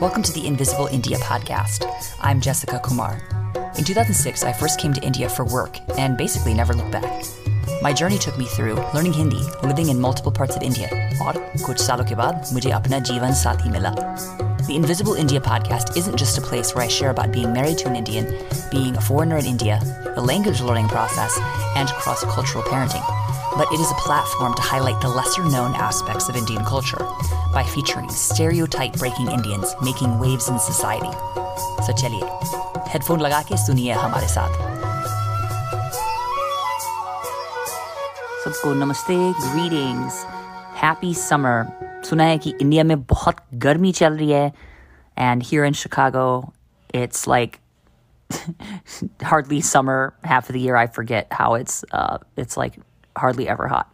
Welcome to the Invisible India podcast. I'm Jessica Kumar. In 2006, I first came to India for work and basically never looked back. My journey took me through learning Hindi, living in multiple parts of India, और कुछ सालों के बाद मुझे अपना जीवन साथी मिला. The Invisible India podcast isn't just a place where I share about being married to an Indian, being a foreigner in India, the language learning process, and cross cultural parenting, but it is a platform to highlight the lesser known aspects of Indian culture by featuring stereotype breaking Indians making waves in society. So चलिए headphone लगा के सुनिए हमारे साथ सबको नमस्ते greetings happy summer सुना है कि इंडिया में बहुत गर्मी चल रही है and here in Chicago it's like hardly summer half of the year I forget how it's uh, it's like hardly ever hot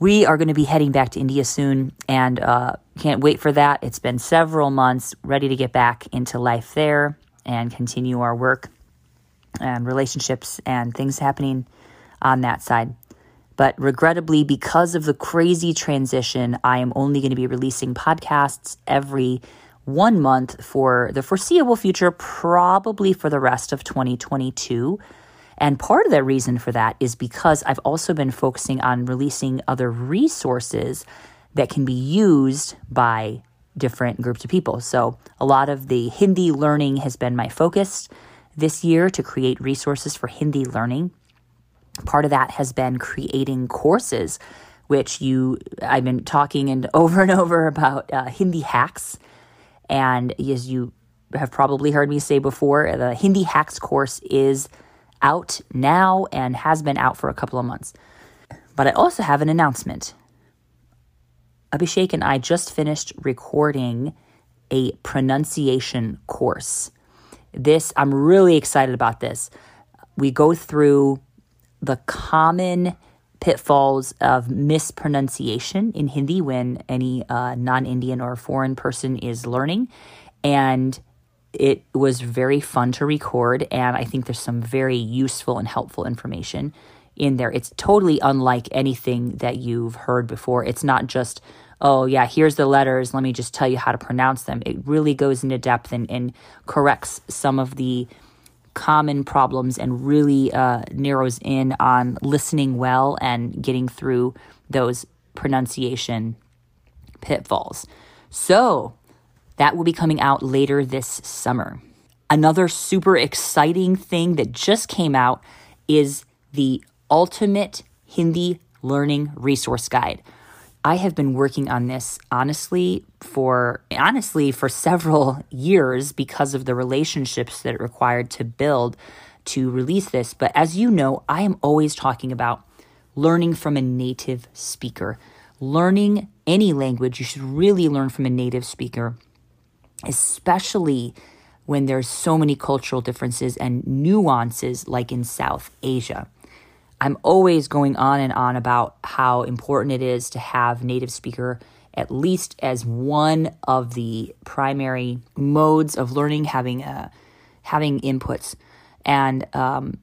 we are going to be heading back to India soon and uh, can't wait for that. It's been several months, ready to get back into life there and continue our work and relationships and things happening on that side. But regrettably, because of the crazy transition, I am only going to be releasing podcasts every one month for the foreseeable future, probably for the rest of 2022. And part of the reason for that is because I've also been focusing on releasing other resources that can be used by different groups of people. So a lot of the Hindi learning has been my focus this year to create resources for Hindi learning. Part of that has been creating courses, which you I've been talking and over and over about uh, Hindi hacks. And as you have probably heard me say before, the Hindi hacks course is out now and has been out for a couple of months. But I also have an announcement. Abhishek and I just finished recording a pronunciation course. This, I'm really excited about this. We go through the common pitfalls of mispronunciation in Hindi when any uh, non Indian or foreign person is learning. And it was very fun to record, and I think there's some very useful and helpful information in there. It's totally unlike anything that you've heard before. It's not just, oh, yeah, here's the letters, let me just tell you how to pronounce them. It really goes into depth and, and corrects some of the common problems and really uh, narrows in on listening well and getting through those pronunciation pitfalls. So, that will be coming out later this summer. Another super exciting thing that just came out is the Ultimate Hindi Learning Resource Guide. I have been working on this honestly for honestly for several years because of the relationships that it required to build to release this. But as you know, I am always talking about learning from a native speaker. Learning any language, you should really learn from a native speaker especially when there's so many cultural differences and nuances like in South Asia. I'm always going on and on about how important it is to have native speaker at least as one of the primary modes of learning, having uh, having inputs, and um,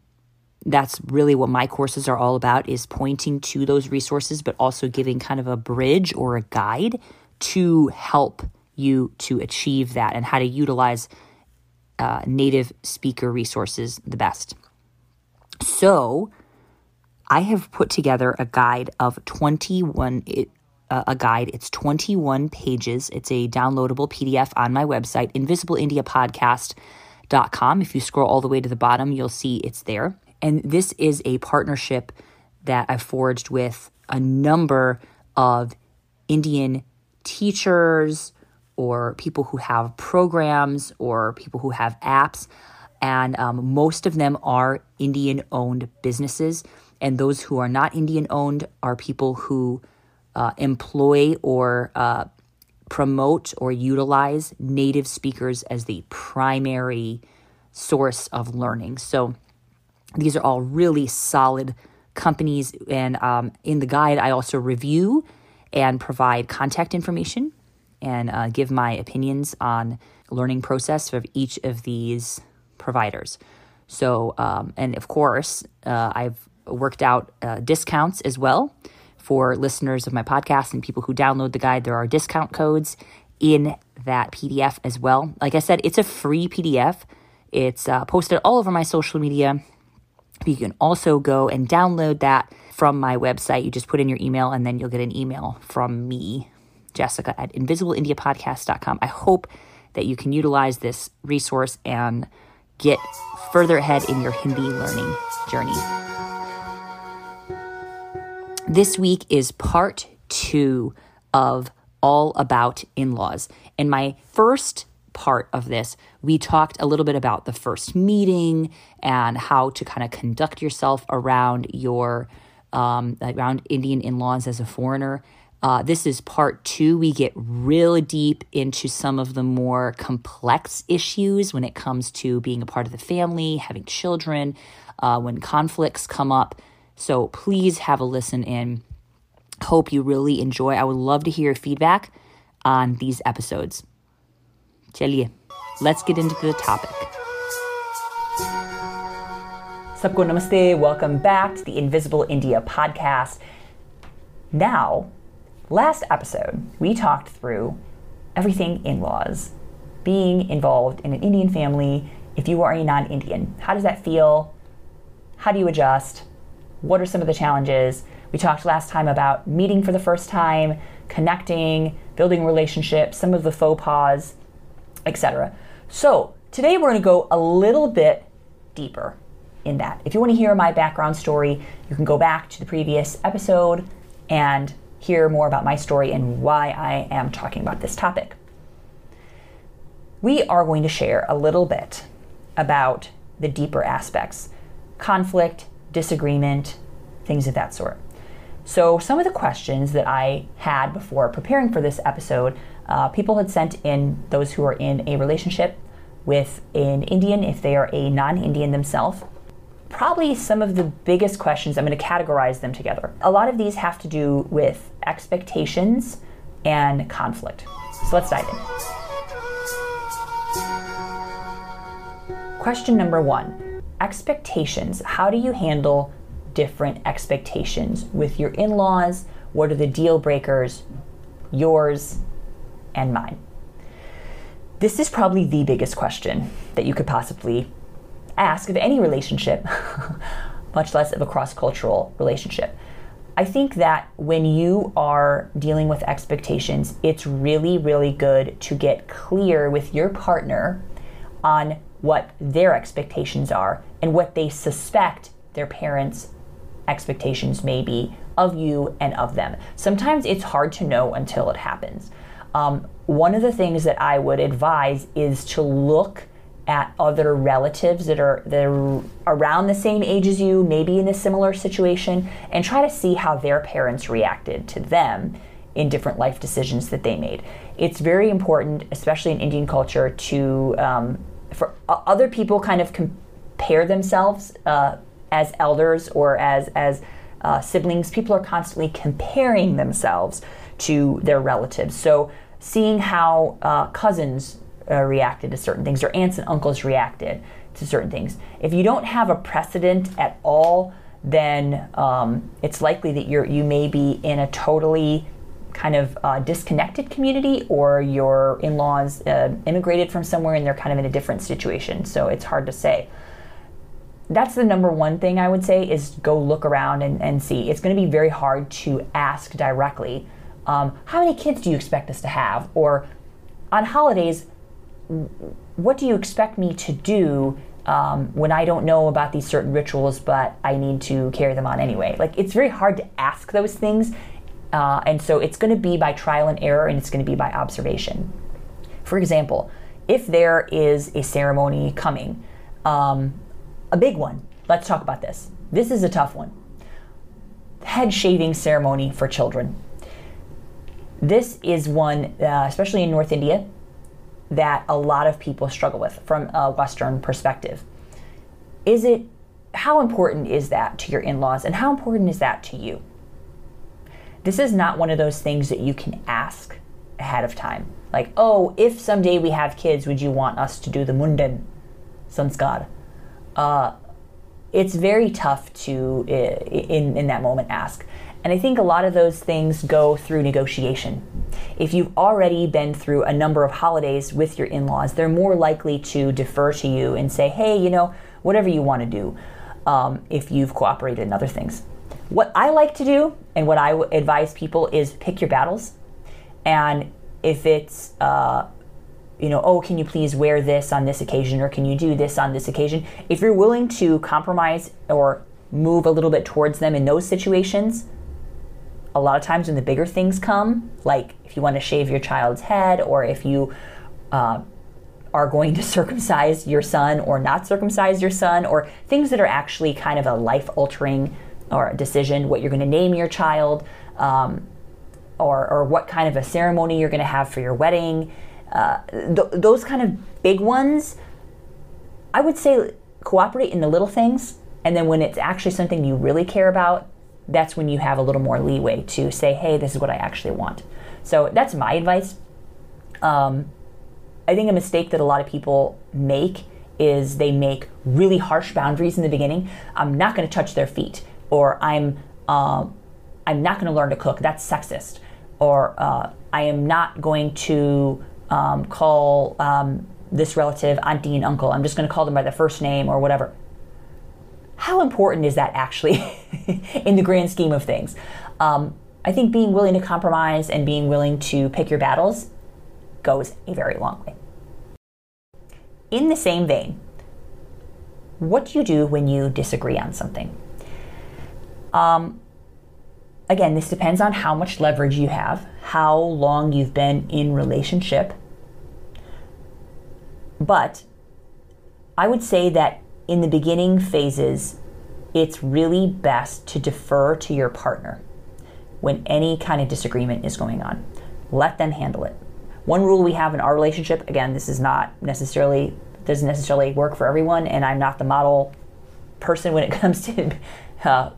that's really what my courses are all about: is pointing to those resources, but also giving kind of a bridge or a guide to help you to achieve that and how to utilize uh, native speaker resources the best. So, I have put together a guide of 21 it, uh, a guide. It's 21 pages. It's a downloadable PDF on my website invisibleindiapodcast.com. If you scroll all the way to the bottom, you'll see it's there. And this is a partnership that I forged with a number of Indian teachers, or people who have programs or people who have apps. And um, most of them are Indian owned businesses. And those who are not Indian owned are people who uh, employ or uh, promote or utilize native speakers as the primary source of learning. So these are all really solid companies. And um, in the guide, I also review and provide contact information and uh, give my opinions on learning process of each of these providers. So, um, and of course, uh, I've worked out uh, discounts as well for listeners of my podcast and people who download the guide. There are discount codes in that PDF as well. Like I said, it's a free PDF. It's uh, posted all over my social media. You can also go and download that from my website. You just put in your email and then you'll get an email from me, Jessica, at invisibleiNdiaPodcast.com. I hope that you can utilize this resource and get further ahead in your Hindi learning journey. This week is part two of All About In laws. In my first part of this, we talked a little bit about the first meeting and how to kind of conduct yourself around your um, around Indian in laws as a foreigner. Uh, this is part two. We get really deep into some of the more complex issues when it comes to being a part of the family, having children, uh, when conflicts come up. So please have a listen in. Hope you really enjoy. I would love to hear your feedback on these episodes. Let's get into the topic. Sabko namaste. Welcome back to the Invisible India podcast. Now, last episode, we talked through everything in laws, being involved in an Indian family if you are a non Indian. How does that feel? How do you adjust? What are some of the challenges? We talked last time about meeting for the first time, connecting, building relationships, some of the faux pas, etc. So, today we're going to go a little bit deeper in that. If you want to hear my background story, you can go back to the previous episode and hear more about my story and why I am talking about this topic. We are going to share a little bit about the deeper aspects conflict, disagreement, things of that sort. So, some of the questions that I had before preparing for this episode, uh, people had sent in those who are in a relationship with an Indian if they are a non Indian themselves probably some of the biggest questions. I'm going to categorize them together. A lot of these have to do with expectations and conflict. So let's dive in. Question number one expectations. How do you handle different expectations with your in laws? What are the deal breakers, yours and mine? This is probably the biggest question that you could possibly ask of any relationship, much less of a cross cultural relationship. I think that when you are dealing with expectations, it's really, really good to get clear with your partner on what their expectations are and what they suspect their parents' expectations may be of you and of them. Sometimes it's hard to know until it happens. Um, one of the things that I would advise is to look at other relatives that are that are around the same age as you, maybe in a similar situation, and try to see how their parents reacted to them in different life decisions that they made. It's very important, especially in Indian culture, to um, for other people kind of compare themselves uh, as elders or as as uh, siblings. People are constantly comparing themselves to their relatives. So seeing how uh, cousins uh, reacted to certain things, or aunts and uncles reacted to certain things. If you don't have a precedent at all, then um, it's likely that you're you may be in a totally kind of uh, disconnected community, or your in-laws uh, immigrated from somewhere and they're kind of in a different situation. So it's hard to say. That's the number one thing I would say is go look around and, and see. It's going to be very hard to ask directly. Um, how many kids do you expect us to have? Or on holidays, what do you expect me to do um, when I don't know about these certain rituals, but I need to carry them on anyway? Like, it's very hard to ask those things. Uh, and so it's going to be by trial and error and it's going to be by observation. For example, if there is a ceremony coming, um, a big one, let's talk about this. This is a tough one. Head shaving ceremony for children. This is one, uh, especially in North India, that a lot of people struggle with from a Western perspective. Is it, how important is that to your in laws and how important is that to you? This is not one of those things that you can ask ahead of time. Like, oh, if someday we have kids, would you want us to do the mundan sanskar? Uh, it's very tough to in in that moment ask. And I think a lot of those things go through negotiation. If you've already been through a number of holidays with your in-laws, they're more likely to defer to you and say, "Hey, you know, whatever you want to do." Um, if you've cooperated in other things. What I like to do and what I advise people is pick your battles. And if it's uh, you know, oh, can you please wear this on this occasion or can you do this on this occasion? If you're willing to compromise or move a little bit towards them in those situations, a lot of times when the bigger things come, like if you want to shave your child's head or if you uh, are going to circumcise your son or not circumcise your son, or things that are actually kind of a life altering or decision, what you're going to name your child, um, or, or what kind of a ceremony you're going to have for your wedding uh, th- those kind of big ones, I would say cooperate in the little things. And then when it's actually something you really care about, that's when you have a little more leeway to say, hey, this is what I actually want. So that's my advice. Um, I think a mistake that a lot of people make is they make really harsh boundaries in the beginning. I'm not going to touch their feet, or I'm uh, I'm not going to learn to cook. That's sexist. Or uh, I am not going to um, call um, this relative auntie and uncle. I'm just going to call them by the first name or whatever. How important is that actually in the grand scheme of things? Um, I think being willing to compromise and being willing to pick your battles goes a very long way. In the same vein, what do you do when you disagree on something? Um, again, this depends on how much leverage you have, how long you've been in relationship. But I would say that in the beginning phases, it's really best to defer to your partner when any kind of disagreement is going on. Let them handle it. One rule we have in our relationship, again, this is not necessarily doesn't necessarily work for everyone, and I'm not the model person when it comes to uh,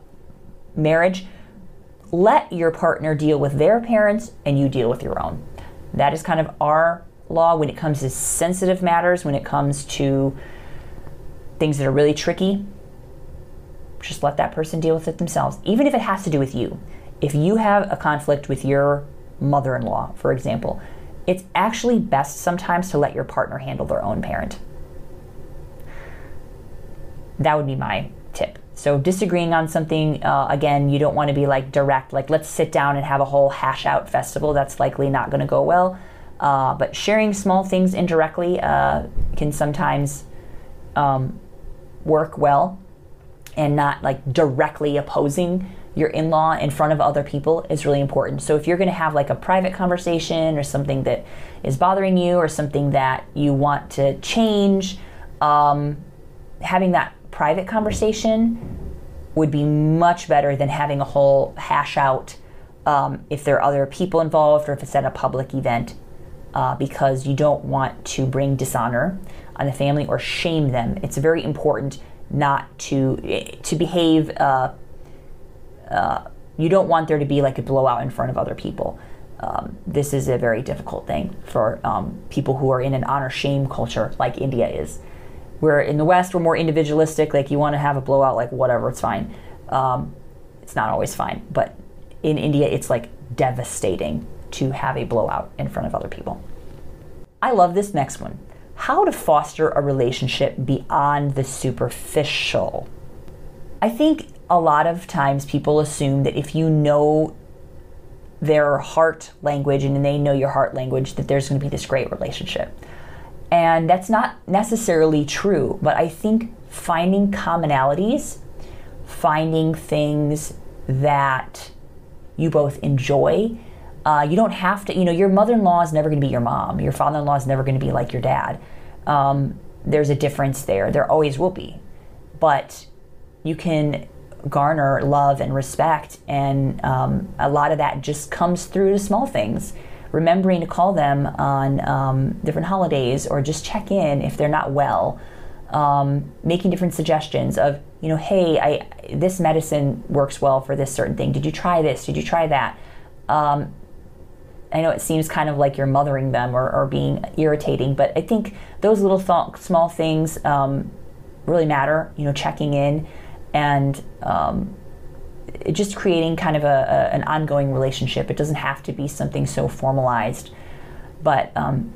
marriage let your partner deal with their parents and you deal with your own. That is kind of our law when it comes to sensitive matters, when it comes to things that are really tricky. Just let that person deal with it themselves, even if it has to do with you. If you have a conflict with your mother in law, for example, it's actually best sometimes to let your partner handle their own parent. That would be my. So disagreeing on something, uh, again, you don't want to be like direct, like let's sit down and have a whole hash out festival. That's likely not going to go well. Uh, but sharing small things indirectly uh, can sometimes um, work well, and not like directly opposing your in-law in front of other people is really important. So if you're going to have like a private conversation or something that is bothering you or something that you want to change, um, having that private conversation would be much better than having a whole hash out um, if there are other people involved or if it's at a public event uh, because you don't want to bring dishonor on the family or shame them. It's very important not to to behave. Uh, uh, you don't want there to be like a blowout in front of other people. Um, this is a very difficult thing for um, people who are in an honor shame culture like India is. Where in the West, we're more individualistic. Like you want to have a blowout, like whatever, it's fine. Um, it's not always fine, but in India, it's like devastating to have a blowout in front of other people. I love this next one. How to foster a relationship beyond the superficial. I think a lot of times people assume that if you know their heart language and they know your heart language, that there's going to be this great relationship. And that's not necessarily true, but I think finding commonalities, finding things that you both enjoy. Uh, you don't have to, you know, your mother in law is never going to be your mom. Your father in law is never going to be like your dad. Um, there's a difference there. There always will be. But you can garner love and respect, and um, a lot of that just comes through the small things remembering to call them on um, different holidays or just check in if they're not well. Um, making different suggestions of, you know, hey, I this medicine works well for this certain thing. Did you try this? Did you try that? Um, I know it seems kind of like you're mothering them or, or being irritating, but I think those little th- small things um, really matter. You know, checking in and um, just creating kind of a, a, an ongoing relationship. It doesn't have to be something so formalized. But um,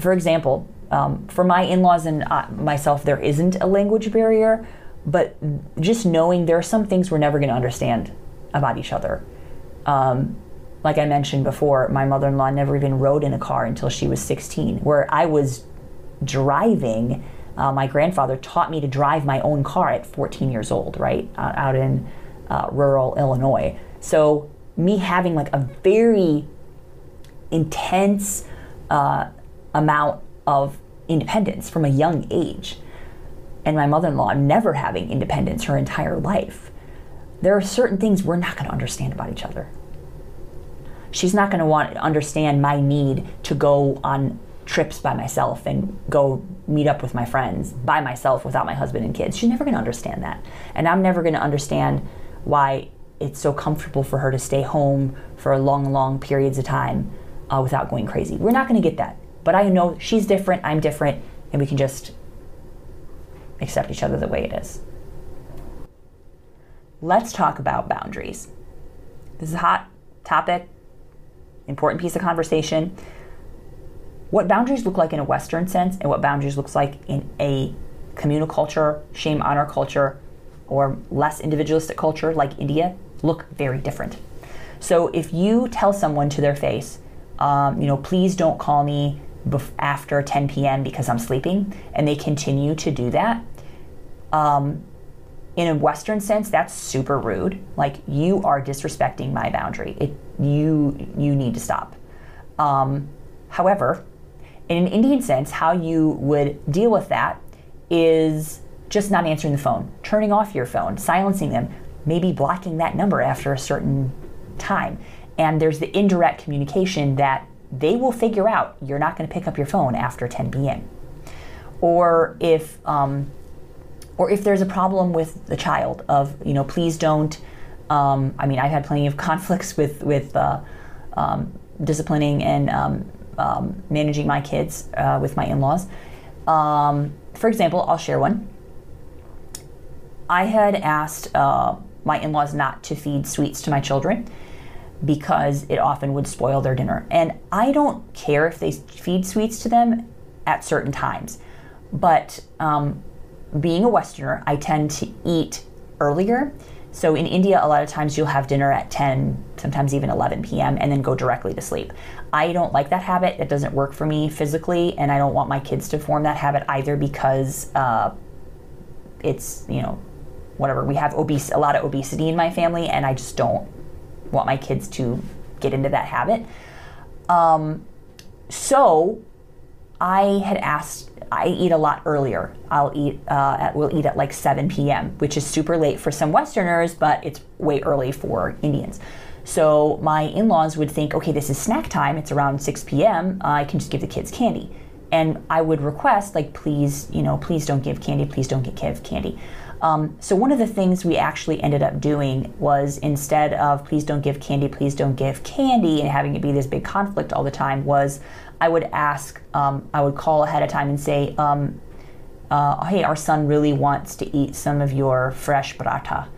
for example, um, for my in laws and myself, there isn't a language barrier, but just knowing there are some things we're never going to understand about each other. Um, like I mentioned before, my mother in law never even rode in a car until she was 16, where I was driving. Uh, my grandfather taught me to drive my own car at 14 years old, right? Uh, out in uh, rural Illinois. So, me having like a very intense uh, amount of independence from a young age, and my mother in law never having independence her entire life, there are certain things we're not going to understand about each other. She's not going to want to understand my need to go on trips by myself and go meet up with my friends by myself without my husband and kids. She's never going to understand that. And I'm never going to understand why it's so comfortable for her to stay home for long, long periods of time uh, without going crazy. We're not going to get that. But I know she's different, I'm different, and we can just accept each other the way it is. Let's talk about boundaries. This is a hot topic, important piece of conversation. What boundaries look like in a Western sense and what boundaries looks like in a communal culture, shame honor culture, or less individualistic culture like India look very different. So if you tell someone to their face, um, you know, please don't call me bef- after 10 p.m. because I'm sleeping, and they continue to do that, um, in a Western sense, that's super rude. Like you are disrespecting my boundary. It you you need to stop. Um, however, in an Indian sense, how you would deal with that is just not answering the phone, turning off your phone, silencing them, maybe blocking that number after a certain time. And there's the indirect communication that they will figure out you're not going to pick up your phone after 10 p.m. Or if, um, or if there's a problem with the child of, you know, please don't. Um, I mean, I've had plenty of conflicts with with uh, um, disciplining and um, managing my kids uh, with my in-laws. Um, for example, I'll share one. I had asked uh, my in laws not to feed sweets to my children because it often would spoil their dinner. And I don't care if they feed sweets to them at certain times. But um, being a Westerner, I tend to eat earlier. So in India, a lot of times you'll have dinner at 10, sometimes even 11 p.m., and then go directly to sleep. I don't like that habit. It doesn't work for me physically, and I don't want my kids to form that habit either because uh, it's, you know, whatever. We have obese, a lot of obesity in my family, and I just don't want my kids to get into that habit. Um, so I had asked. I eat a lot earlier. I'll eat. Uh, at, we'll eat at like 7 p.m., which is super late for some Westerners, but it's way early for Indians. So my in-laws would think, okay, this is snack time. It's around 6 p.m. I can just give the kids candy, and I would request, like, please, you know, please don't give candy. Please don't give candy. Um, so one of the things we actually ended up doing was instead of please don't give candy, please don't give candy, and having it be this big conflict all the time, was I would ask, um, I would call ahead of time and say, um, uh, hey, our son really wants to eat some of your fresh paratha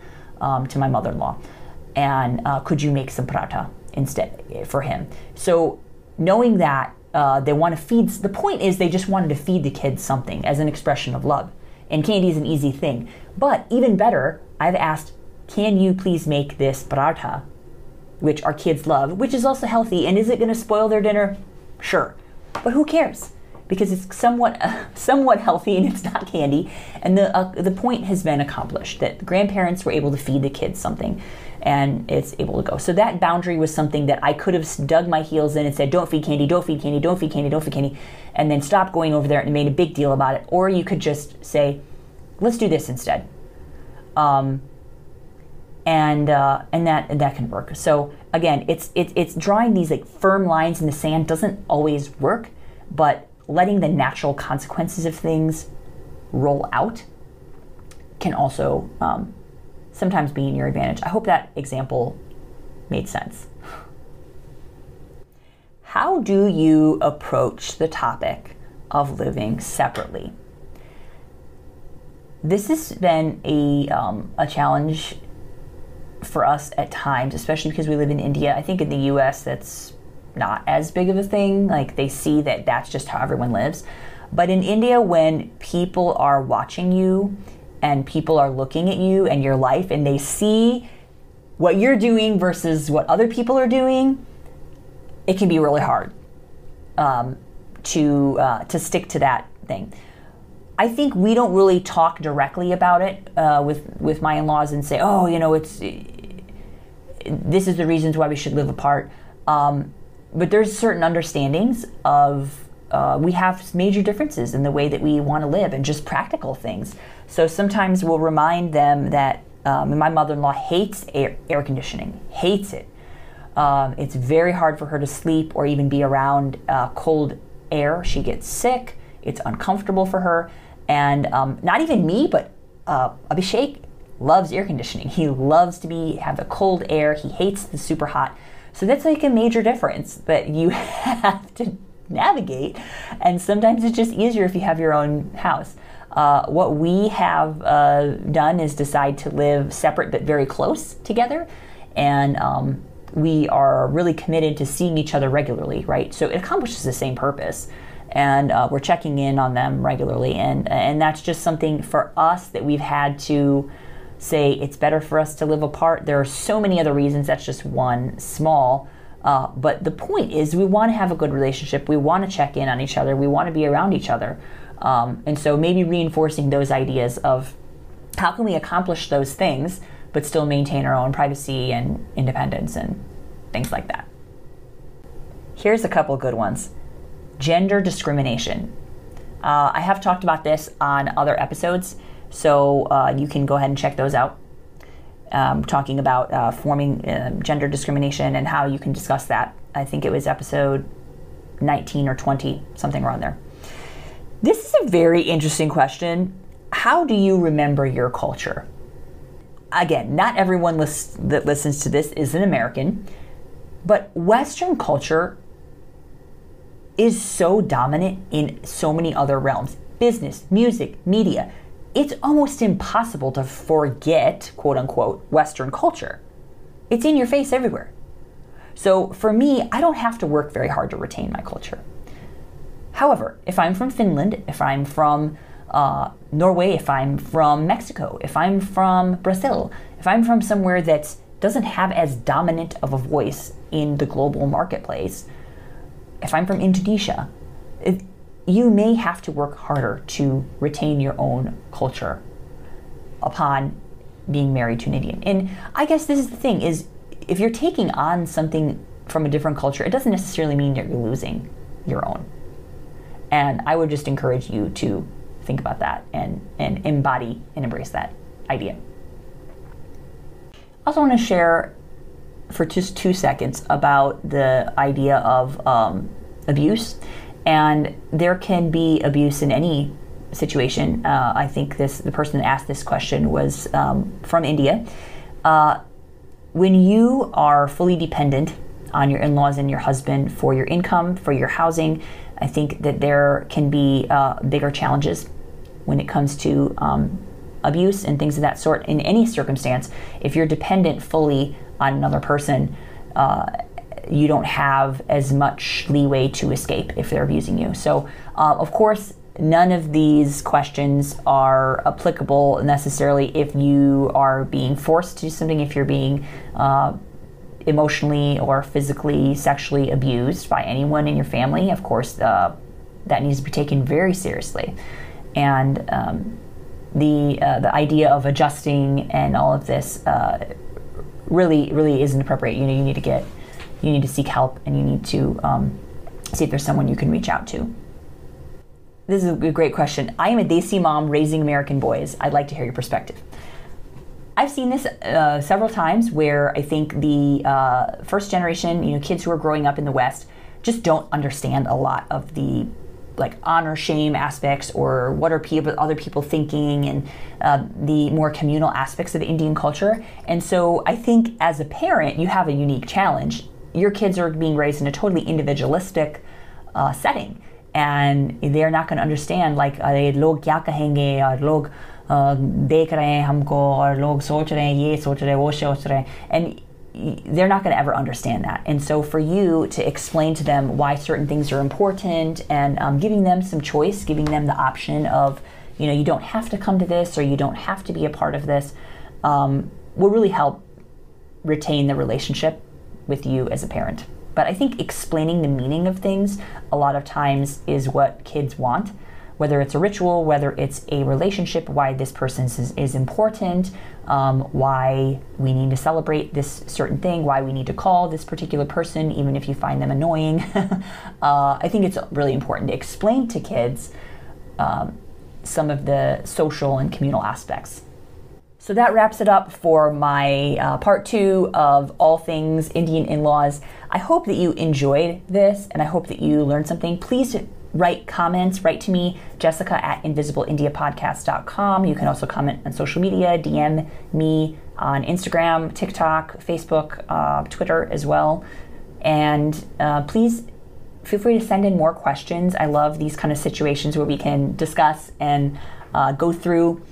um, to my mother-in-law, and uh, could you make some paratha instead eh, for him? So knowing that uh, they want to feed, the point is they just wanted to feed the kids something as an expression of love and candy is an easy thing. But even better, I've asked, can you please make this paratha, which our kids love, which is also healthy, and is it going to spoil their dinner? Sure, but who cares? Because it's somewhat uh, somewhat healthy and it's not candy, and the uh, the point has been accomplished that grandparents were able to feed the kids something, and it's able to go. So that boundary was something that I could have dug my heels in and said, "Don't feed candy, don't feed candy, don't feed candy, don't feed candy," and then stop going over there and made a big deal about it. Or you could just say, let's do this instead. Um, and uh, and that and that can work. So again, it's it's it's drawing these like firm lines in the sand doesn't always work, but letting the natural consequences of things roll out can also um, sometimes be in your advantage. I hope that example made sense. How do you approach the topic of living separately? this has been a um, a challenge for us at times, especially because we live in India. I think in the U.S. that's not as big of a thing. Like they see that that's just how everyone lives. But in India, when people are watching you and people are looking at you and your life and they see what you're doing versus what other people are doing, it can be really hard um, to uh, to stick to that thing. I think we don't really talk directly about it uh, with with my in-laws and say, oh, you know, it's this is the reasons why we should live apart. Um, but there's certain understandings of uh, we have major differences in the way that we want to live and just practical things. So sometimes we'll remind them that um, my mother-in-law hates air, air conditioning, hates it. Um, it's very hard for her to sleep or even be around uh, cold air. She gets sick. It's uncomfortable for her. And um, not even me, but uh, Abhishek loves air conditioning. He loves to be have the cold air. He hates the super hot. So that's like a major difference that you have to navigate. And sometimes it's just easier if you have your own house. Uh, what we have uh, done is decide to live separate but very close together. And um, we are really committed to seeing each other regularly, right? So it accomplishes the same purpose. And uh, we're checking in on them regularly. And, and that's just something for us that we've had to say it's better for us to live apart. There are so many other reasons. That's just one small. Uh, but the point is, we want to have a good relationship. We want to check in on each other. We want to be around each other. Um, and so maybe reinforcing those ideas of how can we accomplish those things but still maintain our own privacy and independence and things like that. Here's a couple good ones gender discrimination. Uh, I have talked about this on other episodes, so uh, you can go ahead and check those out. Um, talking about uh, forming uh, gender discrimination and how you can discuss that. I think it was episode 19 or 20, something around there. This is a very interesting question. How do you remember your culture? Again, not everyone that listens to this is an American, but Western culture is so dominant in so many other realms business, music, media it's almost impossible to forget, quote unquote, Western culture. It's in your face everywhere. So for me, I don't have to work very hard to retain my culture. However, if I'm from Finland, if I'm from uh, Norway, if I'm from Mexico, if I'm from Brazil, if I'm from somewhere that doesn't have as dominant of a voice in the global marketplace, if I'm from Indonesia, it, you may have to work harder to retain your own culture upon being married to an Indian. And I guess this is the thing is if you're taking on something from a different culture, it doesn't necessarily mean that you're losing your own. And I would just encourage you to think about that and, and embody and embrace that idea. I also want to share for just two seconds about the idea of um, abuse and there can be abuse in any situation. Uh, I think this the person that asked this question was um, from India. Uh, when you are fully dependent on your in-laws and your husband for your income, for your housing, I think that there can be uh, bigger challenges when it comes to um, abuse and things of that sort in any circumstance. If you're dependent fully on another person, uh, you don't have as much leeway to escape if they're abusing you. So, uh, of course, none of these questions are applicable necessarily if you are being forced to do something, if you're being uh, emotionally or physically, sexually abused by anyone in your family. Of course, uh, that needs to be taken very seriously. And um, the uh, the idea of adjusting and all of this uh, really really isn't appropriate. You know, you need to get you need to seek help and you need to um, see if there's someone you can reach out to. This is a great question. I am a Desi mom raising American boys. I'd like to hear your perspective. I've seen this uh, several times where I think the uh, first generation, you know, kids who are growing up in the West just don't understand a lot of the like honor shame aspects or what are people other people thinking and uh, the more communal aspects of Indian culture. And so I think as a parent, you have a unique challenge your kids are being raised in a totally individualistic uh, setting and they're not going to understand like log kya kahenge or log देख रहे हैं हमको और लोग सोच रहे हैं ये सोच रहे हैं वो सोच रहे हैं and they're not going to ever understand that. And so, for you to explain to them why certain things are important and um, giving them some choice, giving them the option of, you know, you don't have to come to this or you don't have to be a part of this, um, will really help retain the relationship with you as a parent. But I think explaining the meaning of things a lot of times is what kids want whether it's a ritual, whether it's a relationship, why this person is, is important, um, why we need to celebrate this certain thing, why we need to call this particular person, even if you find them annoying. uh, I think it's really important to explain to kids um, some of the social and communal aspects. So that wraps it up for my uh, part two of all things Indian in laws. I hope that you enjoyed this and I hope that you learned something. Please write comments, write to me, jessica at invisibleiNdiaPodcast.com. You can also comment on social media, DM me on Instagram, TikTok, Facebook, uh, Twitter as well. And uh, please feel free to send in more questions. I love these kind of situations where we can discuss and uh, go through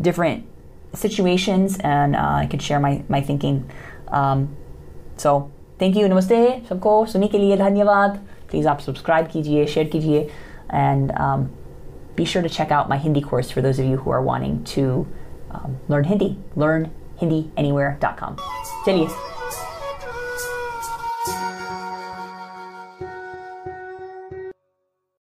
different situations and uh, I can share my, my thinking. Um, so, thank you. Namaste. सबको सुनने के लिए धन्यवाद. Please आप subscribe कीजिए, share कीजिए, and um, be sure to check out my Hindi course for those of you who are wanting to um, learn Hindi. LearnHindiAnywhere.com. चलिए